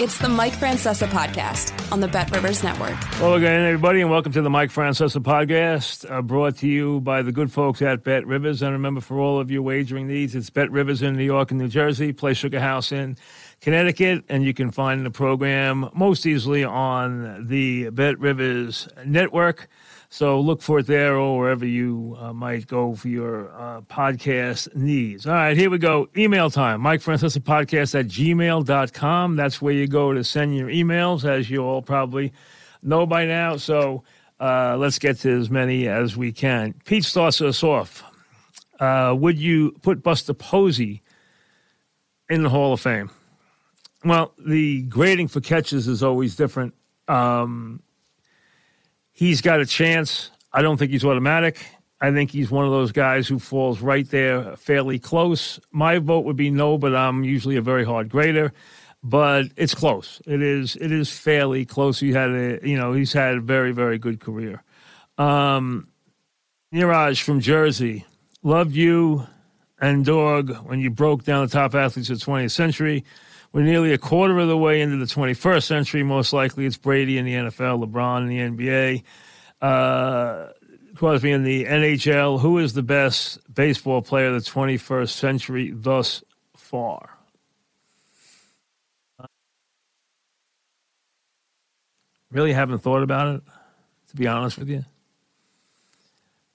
It's the Mike Francesa podcast on the Bet Rivers Network. Hello again, everybody, and welcome to the Mike Francesa podcast, uh, brought to you by the good folks at Bet Rivers. And remember, for all of your wagering needs, it's Bet Rivers in New York and New Jersey, Play Sugar House in Connecticut, and you can find the program most easily on the Bet Rivers network. So look for it there or wherever you uh, might go for your uh, podcast needs. All right, here we go. Email time. Mike Francesa Podcast at gmail.com. That's where you go to send your emails, as you all probably know by now. So uh, let's get to as many as we can. Pete starts us off. Uh, would you put Buster Posey in the Hall of Fame? Well, the grading for catches is always different. Um, he's got a chance. I don't think he's automatic. I think he's one of those guys who falls right there, fairly close. My vote would be no, but I'm usually a very hard grader. But it's close. It is. It is fairly close. He had a, you know, he's had a very, very good career. Um, Niraj from Jersey, loved you and Dog when you broke down the top athletes of the 20th century. We're nearly a quarter of the way into the 21st century. Most likely it's Brady in the NFL, LeBron in the NBA, uh, Crosby in the NHL. Who is the best baseball player of the 21st century thus far? Really haven't thought about it, to be honest with you.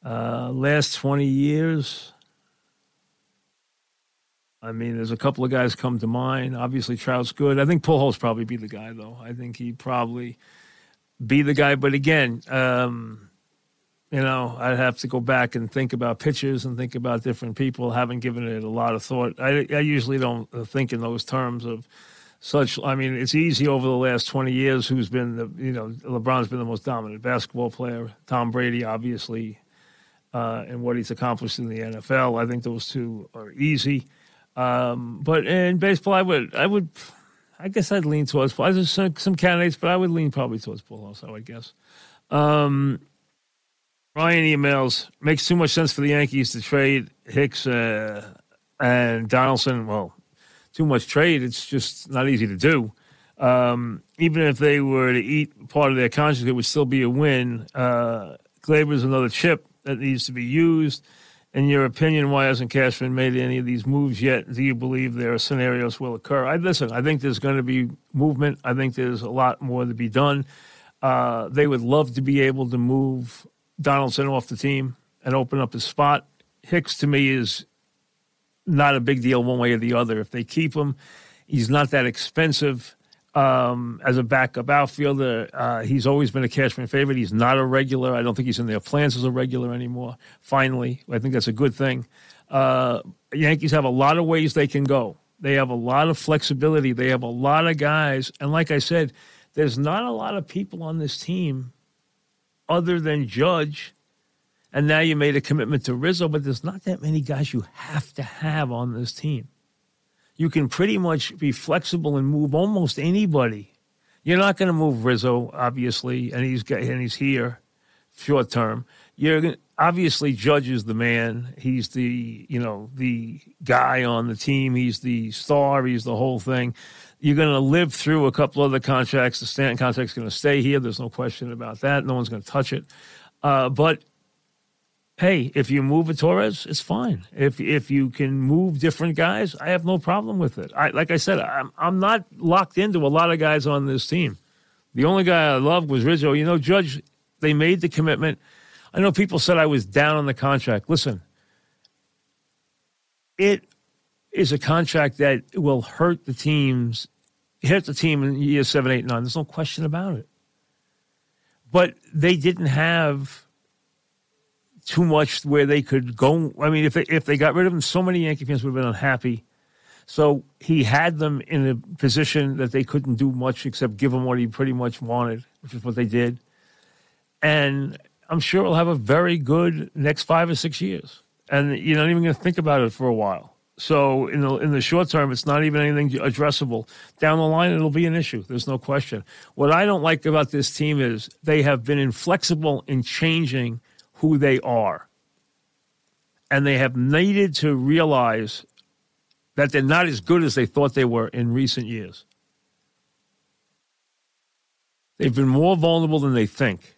Uh, last 20 years, I mean, there's a couple of guys come to mind. Obviously, Trout's good. I think Pujols probably be the guy, though. I think he'd probably be the guy. But again, um, you know, I'd have to go back and think about pitchers and think about different people. Haven't given it a lot of thought. I, I usually don't think in those terms of such. I mean, it's easy over the last 20 years who's been the, you know, LeBron's been the most dominant basketball player. Tom Brady, obviously, uh, and what he's accomplished in the NFL. I think those two are easy. Um, but in baseball, I would, I would, I guess I'd lean towards. There's some, some candidates, but I would lean probably towards Pujols. I would guess. Um, Ryan emails makes too much sense for the Yankees to trade Hicks uh, and Donaldson. Well, too much trade. It's just not easy to do. Um, even if they were to eat part of their contract, it would still be a win. Uh, Gleyber's another chip that needs to be used. In your opinion, why hasn't Cashman made any of these moves yet? Do you believe there are scenarios will occur? I listen. I think there's going to be movement. I think there's a lot more to be done. Uh, they would love to be able to move Donaldson off the team and open up his spot. Hicks to me is not a big deal one way or the other. If they keep him, he's not that expensive um, as a backup outfielder. Uh, he's always been a Cashman favorite. He's not a regular. I don't think he's in their plans as a regular anymore. Finally, I think that's a good thing. Uh, Yankees have a lot of ways they can go. They have a lot of flexibility. They have a lot of guys, and like I said, there's not a lot of people on this team other than Judge. And now you made a commitment to Rizzo, but there's not that many guys you have to have on this team you can pretty much be flexible and move almost anybody. You're not going to move Rizzo, obviously, and he's got, and he's here short term. You're obviously Judge is the man. He's the you know the guy on the team. He's the star. He's the whole thing. You're going to live through a couple other contracts. The Stanton contract's going to stay here. There's no question about that. No one's going to touch it. Uh, but hey, if you move a Torres, it's fine. If if you can move different guys, I have no problem with it. I like I said, I'm I'm not locked into a lot of guys on this team. The only guy I loved was Rizzo. You know, Judge, they made the commitment. I know people said I was down on the contract. Listen, it is a contract that will hurt the teams, hit the team in years seven, eight, nine. There's no question about it. But they didn't have too much where they could go. I mean, if they if they got rid of him, so many Yankee fans would have been unhappy. So he had them in a position that they couldn't do much except give him what he pretty much wanted, which is what they did. And I'm sure he'll have a very good next five or six years. And you're not even going to think about it for a while. So in the in the short term, it's not even anything addressable. Down the line, it'll be an issue. There's no question. What I don't like about this team is they have been inflexible in changing who they are, and they have needed to realize that they're not as good as they thought they were in recent years. They've been more vulnerable than they think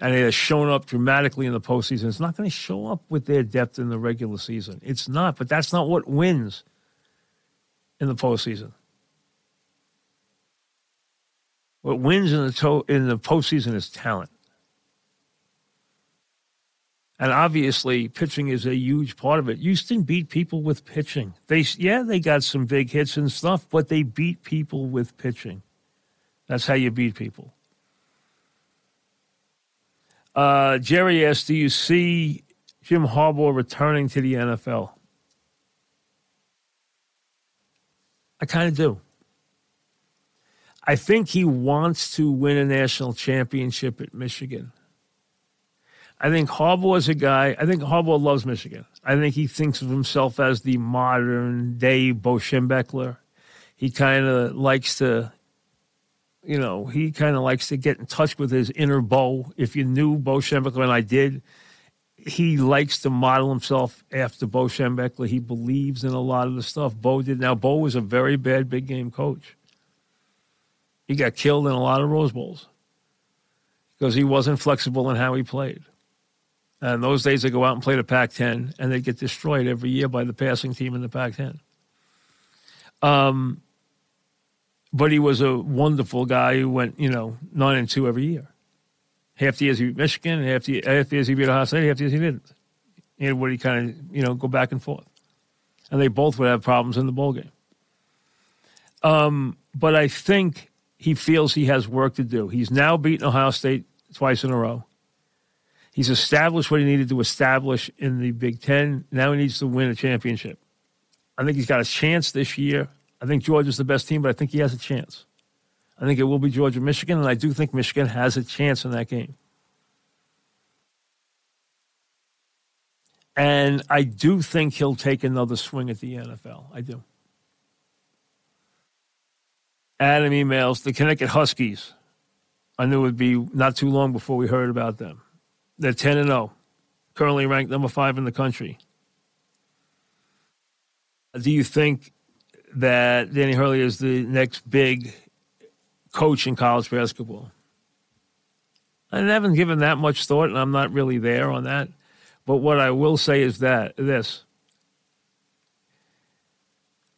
and it has shown up dramatically in the postseason. It's not going to show up with their depth in the regular season. It's not, but that's not what wins in the postseason. What wins in the to- in the postseason is talent, and obviously, pitching is a huge part of it. Houston beat people with pitching. They yeah, they got some big hits and stuff, but they beat people with pitching. That's how you beat people. Uh, Jerry asked, "Do you see Jim Harbaugh returning to the NFL?" I kind of do. I think he wants to win a national championship at Michigan. I think Harbaugh is a guy. I think Harbaugh loves Michigan. I think he thinks of himself as the modern day Bo Schembechler. He kind of likes to you know, he kind of likes to get in touch with his inner Bo. If you knew Bo Schembechler, and I did, he likes to model himself after Bo Schembechler. He believes in a lot of the stuff Bo did. Now, Bo was a very bad big game coach. He got killed in a lot of Rose Bowls because he wasn't flexible in how he played. And those days, they go out and play the Pac 10, and they get destroyed every year by the passing team in the Pac 10. Um, but he was a wonderful guy who went, you know, nine and two every year. Half the years he beat Michigan, and half the, half the years he beat Ohio State, half the years he didn't. Had what he kind of, you know, go back and forth. And they both would have problems in the bowl game. Um, but I think he feels he has work to do. He's now beaten Ohio State twice in a row. He's established what he needed to establish in the Big Ten. Now he needs to win a championship. I think he's got a chance this year. I think Georgia's the best team, but I think he has a chance. I think it will be Georgia Michigan, and I do think Michigan has a chance in that game. And I do think he'll take another swing at the NFL. I do. Adam emails the Connecticut Huskies. I knew it would be not too long before we heard about them. They're 10 and 0, currently ranked number five in the country. Do you think that Danny Hurley is the next big coach in college basketball. I haven't given that much thought, and I'm not really there on that. But what I will say is that this,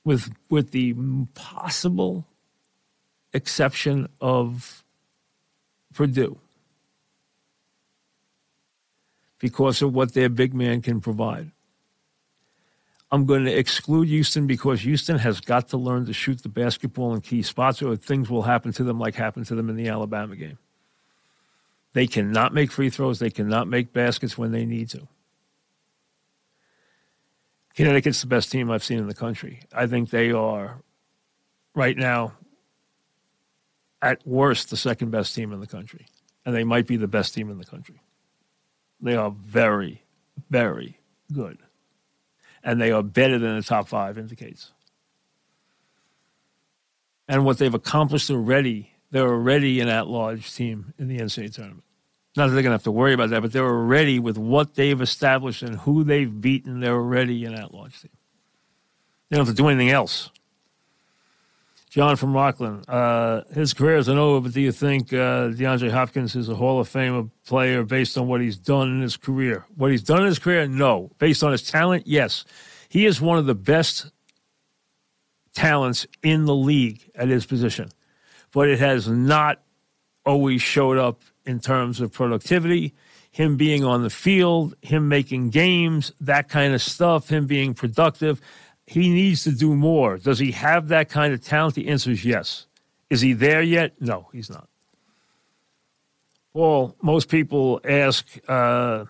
with with the possible exception of Purdue, because of what their big man can provide. I'm going to exclude Houston because Houston has got to learn to shoot the basketball in key spots, or things will happen to them like happened to them in the Alabama game. They cannot make free throws, they cannot make baskets when they need to. Connecticut's the best team I've seen in the country. I think they are, right now, at worst, the second best team in the country. And they might be the best team in the country. They are very, very good and they are better than the top five indicates. And what they've accomplished already, they're already an at large team in the NCAA tournament. Not that they're going to have to worry about that, but they're already, with what they've established and who they've beaten, they're already an at large team. They don't have to do anything else. John from Rockland. Uh, his career is an over, but do you think uh, DeAndre Hopkins is a Hall of Fame player based on what he's done in his career? What he's done in his career, no. Based on his talent, yes. He is one of the best talents in the league at his position, but it has not always showed up in terms of productivity, him being on the field, him making games, that kind of stuff, him being productive he needs to do more. Does he have that kind of talent? The answer is yes. Is he there yet? No, he's not. Well, most people ask, uh,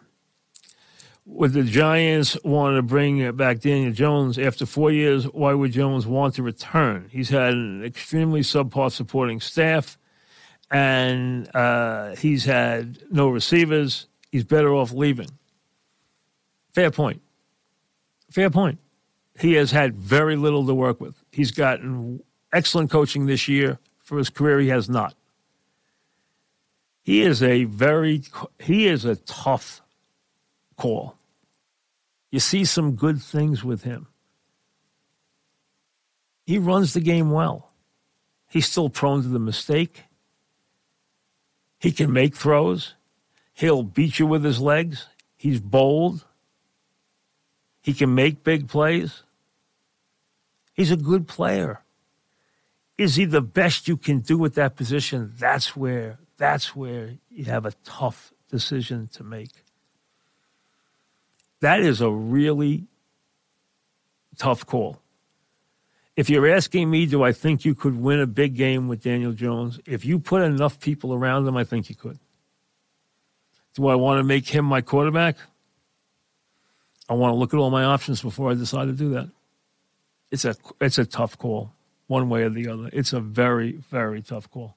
would the Giants want to bring back Daniel Jones after four years? Why would Jones want to return? He's had an extremely subpar supporting staff, and uh, he's had no receivers. He's better off leaving. Fair point. Fair point. He has had very little to work with. He's gotten excellent coaching this year. For his career, he has not. He is a very he is a tough call. You see some good things with him. He runs the game well. He's still prone to the mistake. He can make throws. He'll beat you with his legs. He's bold. He can make big plays. He's a good player. Is he the best you can do at that position? That's where that's where you have a tough decision to make. That is a really tough call. If you're asking me, do I think you could win a big game with Daniel Jones? If you put enough people around him, I think you could. Do I want to make him my quarterback? I want to look at all my options before I decide to do that. It's a it's a tough call, one way or the other. It's a very very tough call.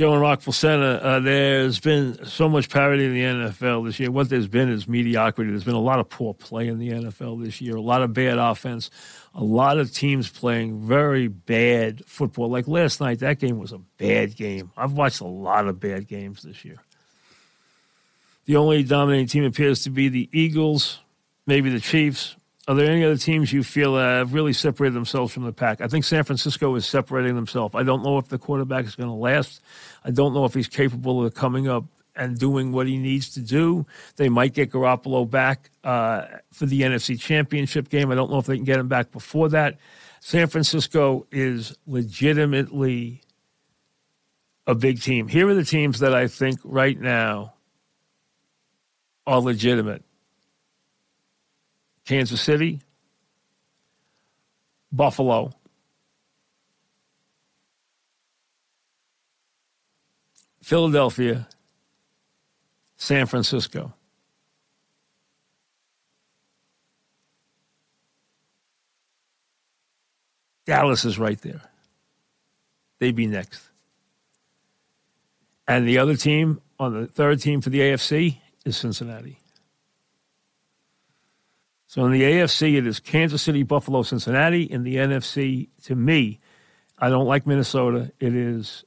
Joe in Rockville Center, uh, there's been so much parity in the NFL this year. What there's been is mediocrity. There's been a lot of poor play in the NFL this year, a lot of bad offense, a lot of teams playing very bad football. Like last night, that game was a bad game. I've watched a lot of bad games this year. The only dominating team appears to be the Eagles, maybe the Chiefs, are there any other teams you feel have really separated themselves from the pack? I think San Francisco is separating themselves. I don't know if the quarterback is going to last. I don't know if he's capable of coming up and doing what he needs to do. They might get Garoppolo back uh, for the NFC Championship game. I don't know if they can get him back before that. San Francisco is legitimately a big team. Here are the teams that I think right now are legitimate Kansas City, Buffalo, Philadelphia, San Francisco. Dallas is right there. They'd be next. And the other team on the third team for the AFC is Cincinnati. So in the AFC, it is Kansas City, Buffalo, Cincinnati. In the NFC, to me, I don't like Minnesota. It is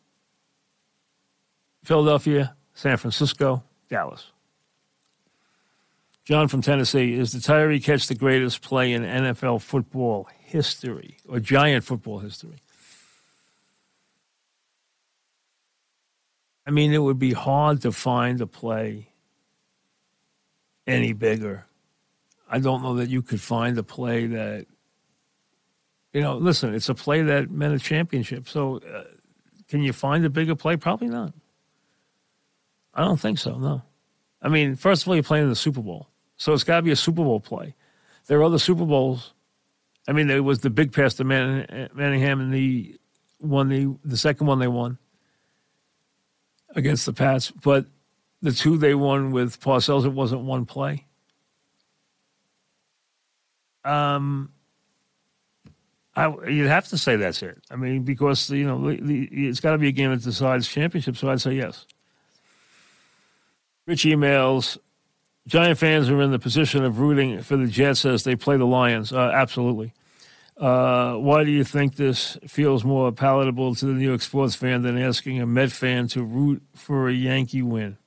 Philadelphia, San Francisco, Dallas. John from Tennessee, is the Tyree catch the greatest play in NFL football history or giant football history? I mean, it would be hard to find a play any bigger I don't know that you could find a play that, you know, listen, it's a play that meant a championship. So uh, can you find a bigger play? Probably not. I don't think so, no. I mean, first of all, you're playing in the Super Bowl. So it's got to be a Super Bowl play. There are other Super Bowls. I mean, there was the big pass to Man- Manningham and the one the the second one they won against the Pats, but the two they won with Parcells, it wasn't one play. Um, I, you'd have to say that's it. I mean, because you know the, it's got to be a game that decides championship. So I'd say yes. Rich emails. Giant fans are in the position of rooting for the Jets as they play the Lions. Uh, absolutely. Uh, why do you think this feels more palatable to the New York sports fan than asking a Met fan to root for a Yankee win?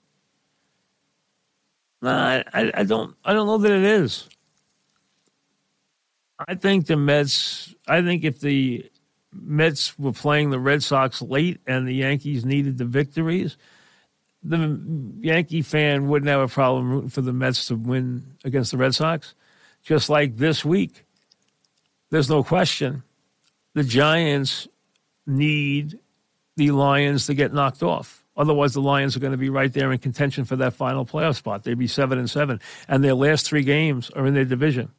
No, I, I don't. I don't know that it is. I think the Mets. I think if the Mets were playing the Red Sox late and the Yankees needed the victories, the Yankee fan wouldn't have a problem rooting for the Mets to win against the Red Sox. Just like this week, there's no question the Giants need the Lions to get knocked off. Otherwise, the Lions are going to be right there in contention for that final playoff spot. They'd be seven and seven, and their last three games are in their division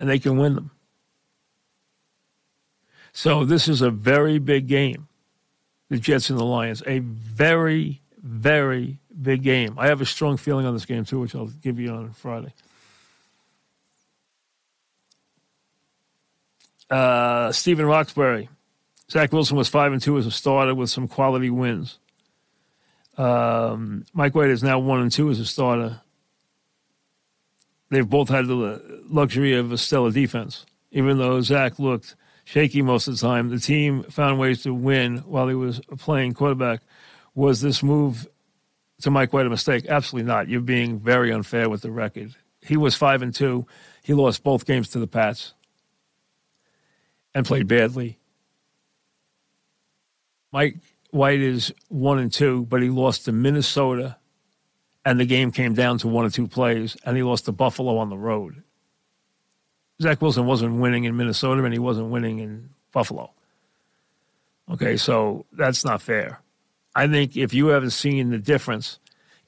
and they can win them. So this is a very big game, the Jets and the Lions. A very, very big game. I have a strong feeling on this game too, which I'll give you on Friday. Uh, Stephen Roxbury. Zach Wilson was five and two as a starter with some quality wins. Um, Mike White is now one and two as a starter. They've both had the luxury of a stellar defense. Even though Zach looked shaky most of the time, the team found ways to win while he was playing quarterback. Was this move to Mike White a mistake? Absolutely not. You're being very unfair with the record. He was five and two. He lost both games to the Pats and played badly. Mike White is one and two, but he lost to Minnesota, and the game came down to one or two plays, and he lost to Buffalo on the road. Zach Wilson wasn't winning in Minnesota, and he wasn't winning in Buffalo. Okay, so that's not fair. I think if you haven't seen the difference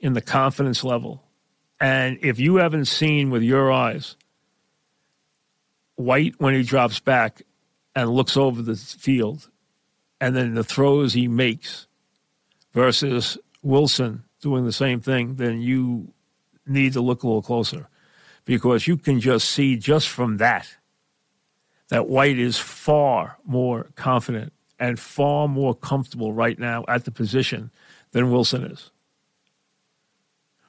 in the confidence level, and if you haven't seen with your eyes White when he drops back and looks over the field, and then the throws he makes versus Wilson doing the same thing, then you need to look a little closer because you can just see just from that that White is far more confident and far more comfortable right now at the position than Wilson is.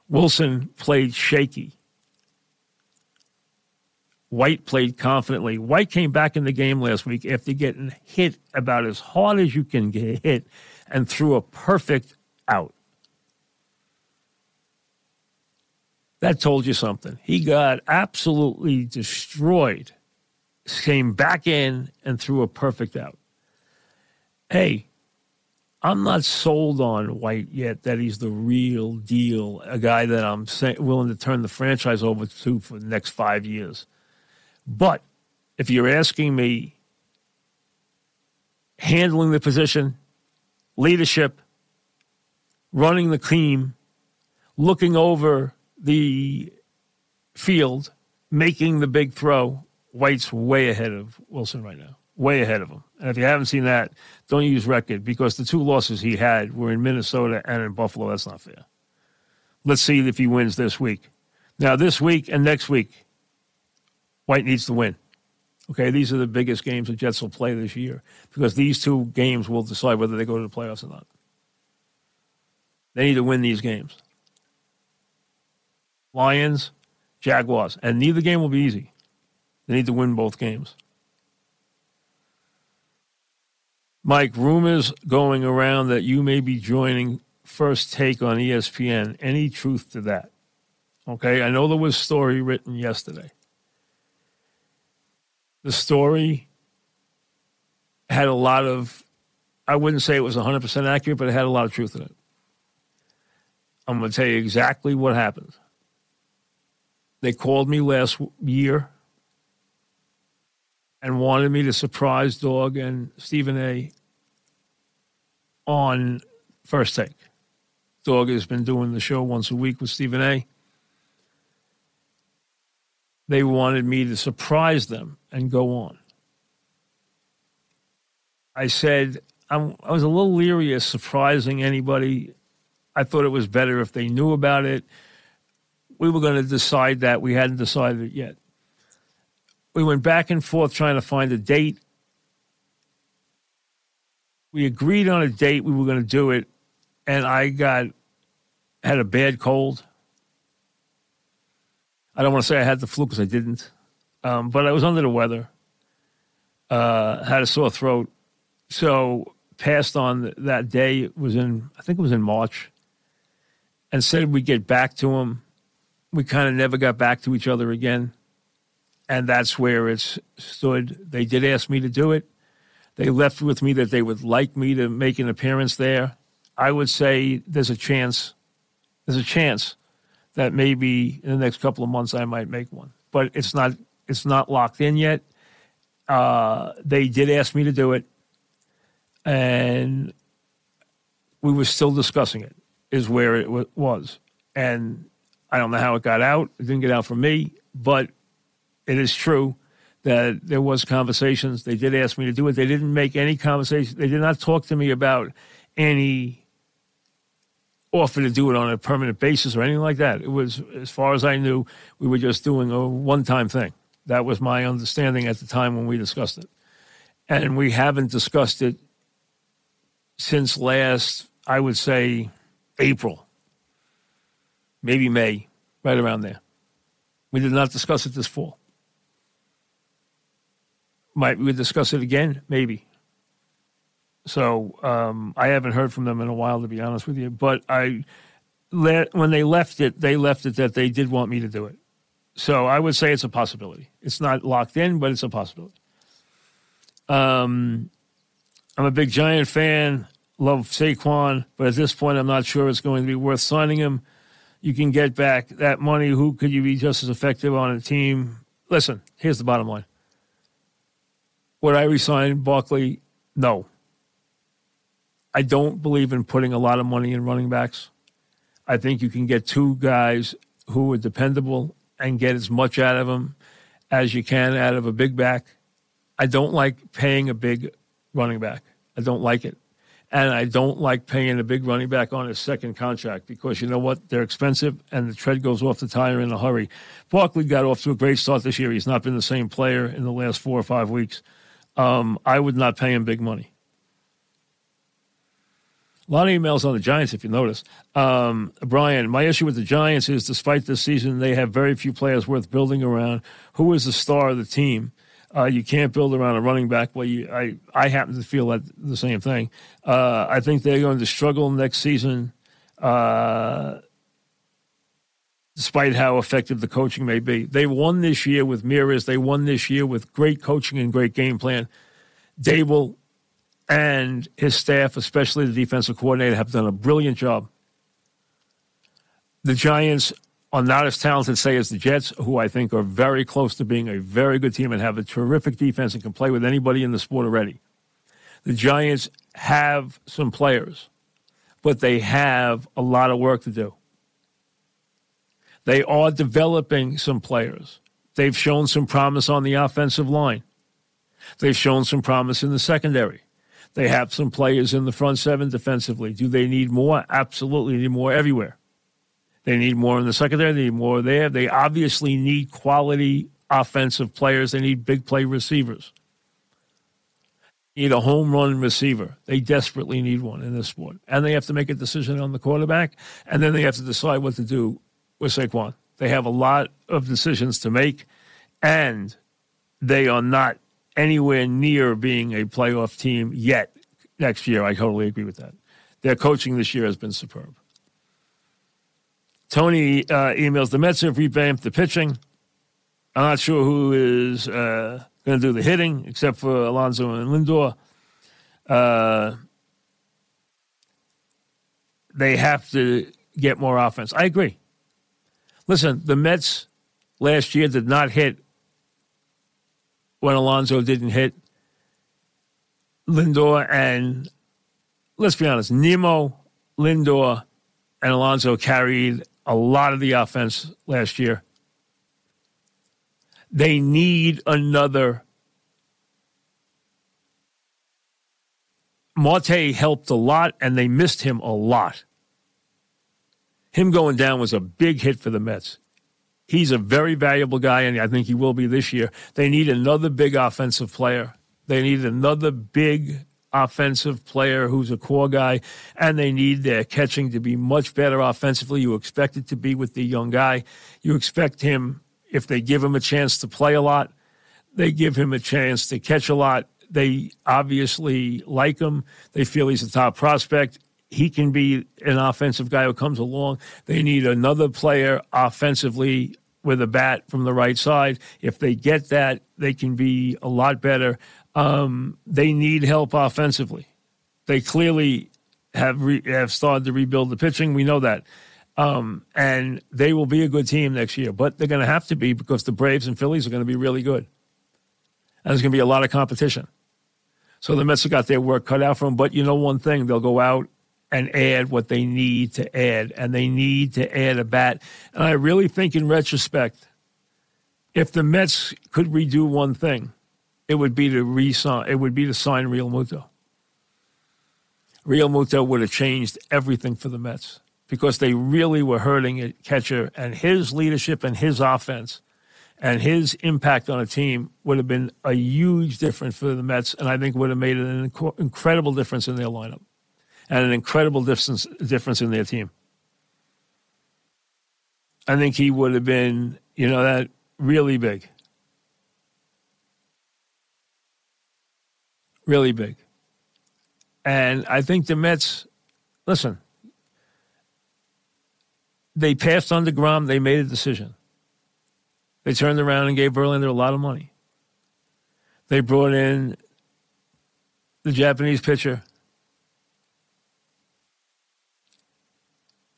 Wilson played shaky White played confidently. White came back in the game last week after getting hit about as hard as you can get hit and threw a perfect out. That told you something. He got absolutely destroyed, came back in and threw a perfect out. Hey, I'm not sold on White yet that he's the real deal, a guy that I'm willing to turn the franchise over to for the next five years. But if you're asking me, handling the position, leadership, running the team, looking over the field, making the big throw, White's way ahead of Wilson right now. Way ahead of him. And if you haven't seen that, don't use record because the two losses he had were in Minnesota and in Buffalo. That's not fair. Let's see if he wins this week. Now, this week and next week, White needs to win. Okay, these are the biggest games the Jets will play this year because these two games will decide whether they go to the playoffs or not. They need to win these games. Lions, Jaguars, and neither game will be easy. They need to win both games. Mike, rumors going around that you may be joining First Take on ESPN. Any truth to that? Okay, I know there was a story written yesterday the story had a lot of, I wouldn't say it was 100% accurate, but it had a lot of truth in it. I'm going to tell you exactly what happened. They called me last year and wanted me to surprise Dog and Stephen A on First Take. Dog has been doing the show once a week with Stephen A they wanted me to surprise them and go on. I said, I'm, i was a little leery of surprising anybody. I thought it was better if they knew about it. We were going to decide that. We hadn't decided it yet. We went back and forth trying to find a date. We agreed on a date. We were going to do it. And I got, had a bad cold I don't want to say I had the flu because I didn't, um, but I was under the weather. Uh, had a sore throat, so passed on that day. It was in I think it was in March, and said we'd get back to him. We kind of never got back to each other again, and that's where it stood. They did ask me to do it. They left with me that they would like me to make an appearance there. I would say there's a chance. There's a chance that maybe in the next couple of months I might make one. But it's not it's not locked in yet. Uh, they did ask me to do it, and we were still discussing it. Is where it was, and I don't know how it got out. It didn't get out from me, but it is true that there was conversations. They did ask me to do it. They didn't make any conversation. They did not talk to me about any offer to do it on a permanent basis or anything like that. It was, as far as I knew, we were just doing a one time thing. That was my understanding at the time when we discussed it. And we haven't discussed it since last, I would say, April, maybe May, right around there. We did not discuss it this fall. Might we discuss it again? Maybe. So um, I haven't heard from them in a while, to be honest with you. But I, when they left it, they left it that they did want me to do it. So I would say it's a possibility. It's not locked in, but it's a possibility. Um, I'm a big Giant fan. Love Saquon, but at this point, I'm not sure it's going to be worth signing him. You can get back that money. Who could you be just as effective on a team? Listen, here's the bottom line. Would I resign Barkley? No. I don't believe in putting a lot of money in running backs. I think you can get two guys who are dependable and get as much out of them as you can out of a big back. I don't like paying a big running back. I don't like it. And I don't like paying a big running back on his second contract because you know what? They're expensive and the tread goes off the tire in a hurry. Barkley got off to a great start this year. He's not been the same player in the last four or five weeks. Um, I would not pay him big money. A lot of emails on the Giants, if you notice. Um, Brian, my issue with the Giants is despite this season, they have very few players worth building around. Who is the star of the team? Uh, you can't build around a running back. Well, you, I, I happen to feel that the same thing. Uh, I think they're going to struggle next season, uh, despite how effective the coaching may be. They won this year with Meares. They won this year with great coaching and great game plan. Daboll and his staff, especially the defensive coordinator, have done a brilliant job. The Giants are not as talented, say, as the Jets, who I think are very close to being a very good team and have a terrific defense and can play with anybody in the sport already. The Giants have some players, but they have a lot of work to do. They are developing some players. They've shown some promise on the offensive line. They've shown some promise in the secondary. They have some players in the front seven defensively. Do they need more? Absolutely, need more everywhere. They need more in the secondary. They need more there. They obviously need quality offensive players. They need big play receivers. They Need a home run receiver. They desperately need one in this sport. And they have to make a decision on the quarterback, and then they have to decide what to do with Saquon. They have a lot of decisions to make, and they are not anywhere near being a playoff team yet next year. I totally agree with that. Their coaching this year has been superb. Tony uh, emails the Mets have revamped the pitching. I'm not sure who is uh, going to do the hitting except for Alonso and Lindor. Uh, they have to get more offense. I agree. Listen, the Mets last year did not hit when Alonso didn't hit. Lindor and let's be honest, Nimmo, Lindor, and Alonso carried a lot of the offense last year. They need another. Marte helped a lot, and they missed him a lot. Him going down was a big hit for the Mets. He's a very valuable guy, and I think he will be this year. They need another big offensive player. They need another big offensive player who's a core guy, and they need their catching to be much better offensively. You expect it to be with the young guy. You expect him, if they give him a chance to play a lot, they give him a chance to catch a lot. They obviously like him. They feel he's a top prospect he can be an offensive guy who comes along. They need another player offensively with a bat from the right side. If they get that, they can be a lot better. Um, they need help offensively. They clearly have re- have started to rebuild the pitching. We know that. Um, and they will be a good team next year, but they're going to have to be because the Braves and Phillies are going to be really good. And there's going to be a lot of competition. So the Mets have got their work cut out for them. But you know one thing, they'll go out and add what they need to add, and they need to add a bat. And I really think, in retrospect, if the Mets could redo one thing, it would be to re-sign. It would be to sign Realmuto. Real Muto would have changed everything for the Mets because they really were hurting at catcher, and his leadership and his offense and his impact on a team would have been a huge difference for the Mets, and I think would have made an inc- incredible difference in their lineup and an incredible difference difference in their team. I think he would have been, you know, that really big. Really big. And I think the Mets, listen, they passed on DeGrom. They made a decision. They turned around and gave Verlander a lot of money. They brought in the Japanese pitcher.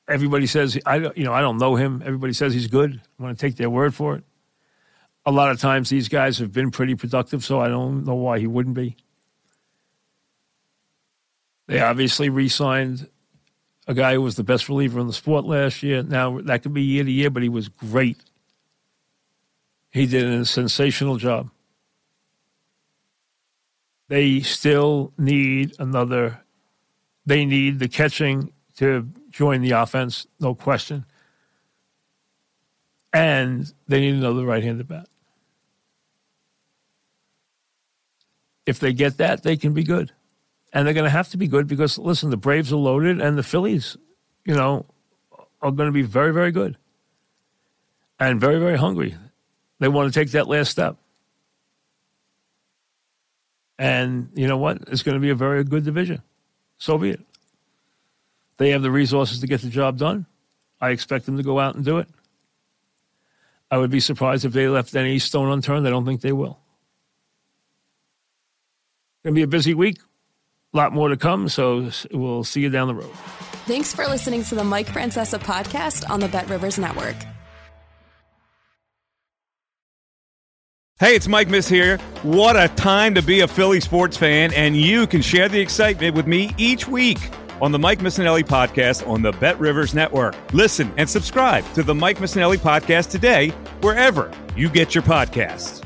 Everybody says I you know I don't know him. Everybody says he's good. I want to take their word for it. A lot of times these guys have been pretty productive, so I don't know why he wouldn't be. They obviously re-signed a guy who was the best reliever in the sport last year. Now that could be year to year, but he was great. He did a sensational job. They still need another. They need the catching to join the offense, no question. And they need another right-handed bat. If they get that, they can be good and they're going to have to be good because listen, the Braves are loaded, and the Phillies, you know, are going to be very, very good and very, very hungry. They want to take that last step, and you know what? It's going to be a very good division. So be it. They have the resources to get the job done. I expect them to go out and do it. I would be surprised if they left any stone unturned. I don't think they will. Going to be a busy week lot more to come, so we'll see you down the road. Thanks for listening to the Mike Francesa podcast on the Bet Rivers Network. Hey, it's Mike Miss here. What a time to be a Philly sports fan, and you can share the excitement with me each week on the Mike Missanelli podcast on the Bet Rivers Network. Listen and subscribe to the Mike Missanelli podcast today, wherever you get your podcasts.